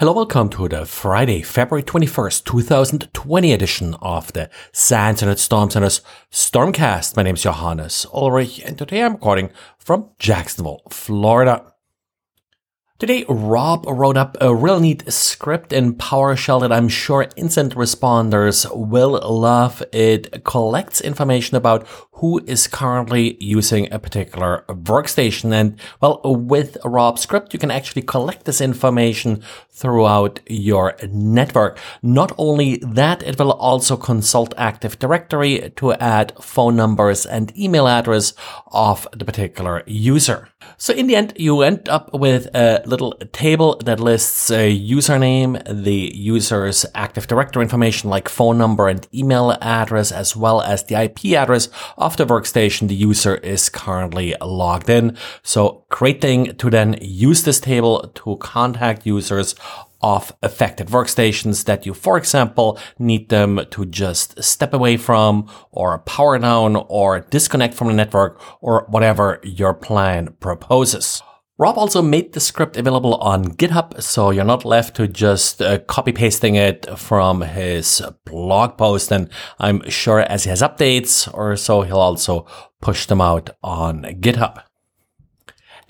Hello, welcome to the Friday, February 21st, 2020 edition of the SANS Internet Storm Center's Stormcast. My name is Johannes Ulrich and today I'm recording from Jacksonville, Florida. Today, Rob wrote up a real neat script in PowerShell that I'm sure incident responders will love. It collects information about who is currently using a particular workstation. And well, with Rob's script, you can actually collect this information throughout your network. Not only that, it will also consult Active Directory to add phone numbers and email address of the particular user. So in the end, you end up with a little table that lists a username, the user's Active Directory information like phone number and email address, as well as the IP address of the workstation the user is currently logged in. So great thing to then use this table to contact users of affected workstations that you, for example, need them to just step away from or power down or disconnect from the network or whatever your plan proposes. Rob also made the script available on GitHub, so you're not left to just uh, copy pasting it from his blog post. And I'm sure as he has updates or so, he'll also push them out on GitHub.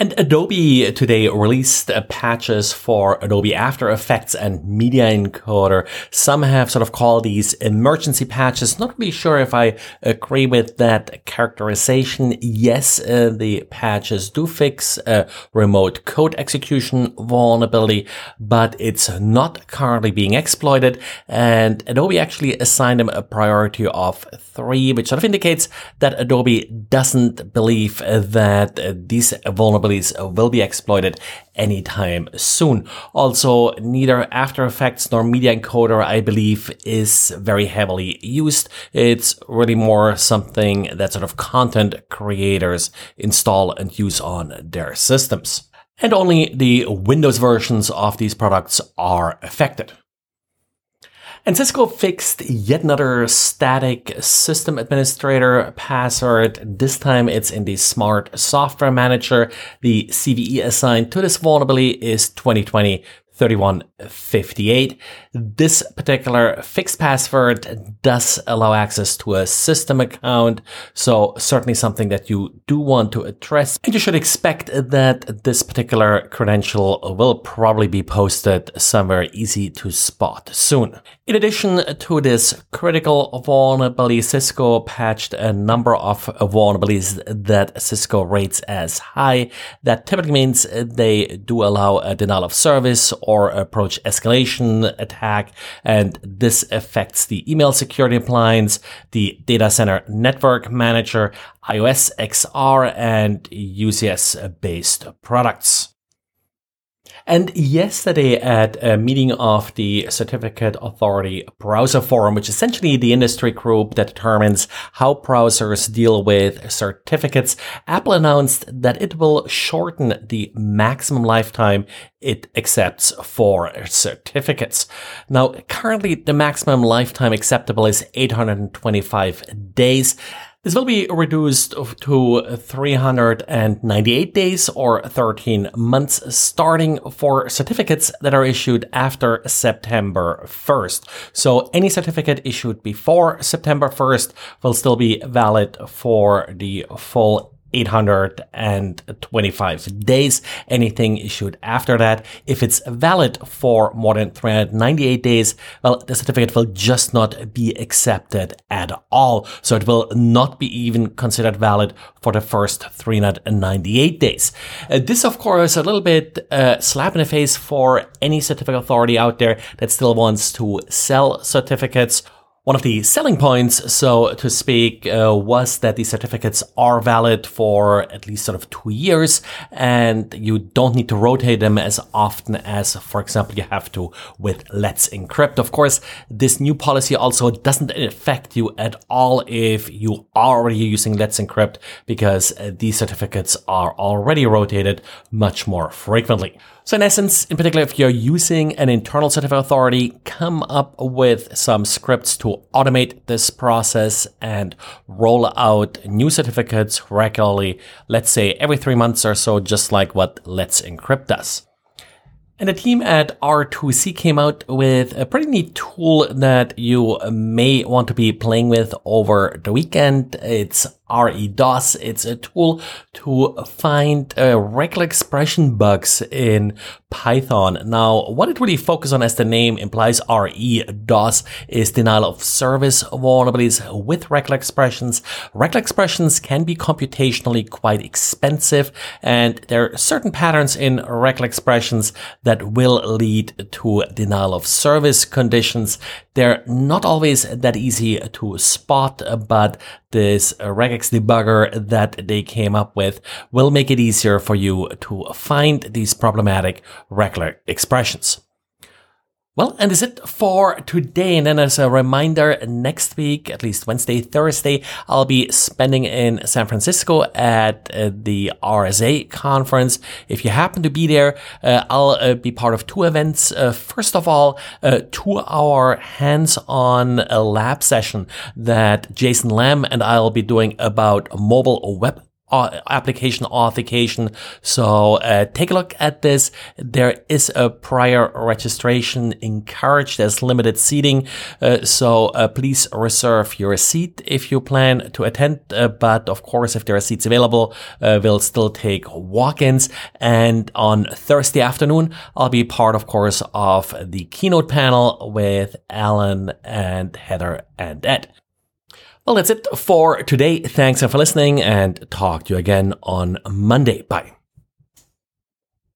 And Adobe today released uh, patches for Adobe After Effects and Media Encoder. Some have sort of called these emergency patches. Not really sure if I agree with that characterization. Yes, uh, the patches do fix a remote code execution vulnerability, but it's not currently being exploited. And Adobe actually assigned them a priority of three, which sort of indicates that Adobe doesn't believe that uh, these vulnerabilities will be exploited anytime soon. Also, neither After Effects nor Media Encoder, I believe, is very heavily used. It's really more something that sort of content creators install and use on their systems. And only the Windows versions of these products are affected. And Cisco fixed yet another static system administrator password. This time it's in the Smart Software Manager. The CVE assigned to this vulnerability is 2020 3158. This particular fixed password does allow access to a system account. So certainly something that you do want to address. And you should expect that this particular credential will probably be posted somewhere easy to spot soon. In addition to this critical vulnerability, Cisco patched a number of vulnerabilities that Cisco rates as high. That typically means they do allow a denial of service or approach escalation attack. And this affects the email security appliance, the data center network manager, IOS XR, and UCS based products. And yesterday at a meeting of the Certificate Authority Browser Forum, which is essentially the industry group that determines how browsers deal with certificates, Apple announced that it will shorten the maximum lifetime it accepts for certificates. Now, currently the maximum lifetime acceptable is 825 days. This will be reduced to 398 days or 13 months starting for certificates that are issued after September 1st. So any certificate issued before September 1st will still be valid for the full 825 days. Anything issued after that, if it's valid for more than 398 days, well, the certificate will just not be accepted at all. So it will not be even considered valid for the first 398 days. Uh, this, of course, a little bit uh, slap in the face for any certificate authority out there that still wants to sell certificates one of the selling points, so to speak, uh, was that these certificates are valid for at least sort of two years, and you don't need to rotate them as often as, for example, you have to with Let's Encrypt. Of course, this new policy also doesn't affect you at all if you are already using Let's Encrypt, because uh, these certificates are already rotated much more frequently. So in essence, in particular, if you're using an internal certificate authority, come up with some scripts to automate this process and roll out new certificates regularly, let's say every three months or so, just like what Let's Encrypt does. And the team at R2C came out with a pretty neat tool that you may want to be playing with over the weekend. It's REDOS. It's a tool to find uh, regular expression bugs in Python. Now, what it really focuses on, as the name implies, REDOS is denial of service vulnerabilities with regular expressions. Regular expressions can be computationally quite expensive, and there are certain patterns in regular expressions that will lead to denial of service conditions. They're not always that easy to spot, but this regex debugger that they came up with will make it easier for you to find these problematic regular expressions. Well, and is it for today. And then as a reminder, next week, at least Wednesday, Thursday, I'll be spending in San Francisco at uh, the RSA conference. If you happen to be there, uh, I'll uh, be part of two events. Uh, first of all, a two hour hands-on lab session that Jason Lam and I'll be doing about mobile web application authentication. So uh, take a look at this. There is a prior registration encouraged. There's limited seating. Uh, so uh, please reserve your seat if you plan to attend. Uh, but of course, if there are seats available, uh, we'll still take walk-ins. And on Thursday afternoon, I'll be part, of course, of the keynote panel with Alan and Heather and Ed. Well, that's it for today. Thanks for listening and talk to you again on Monday. Bye.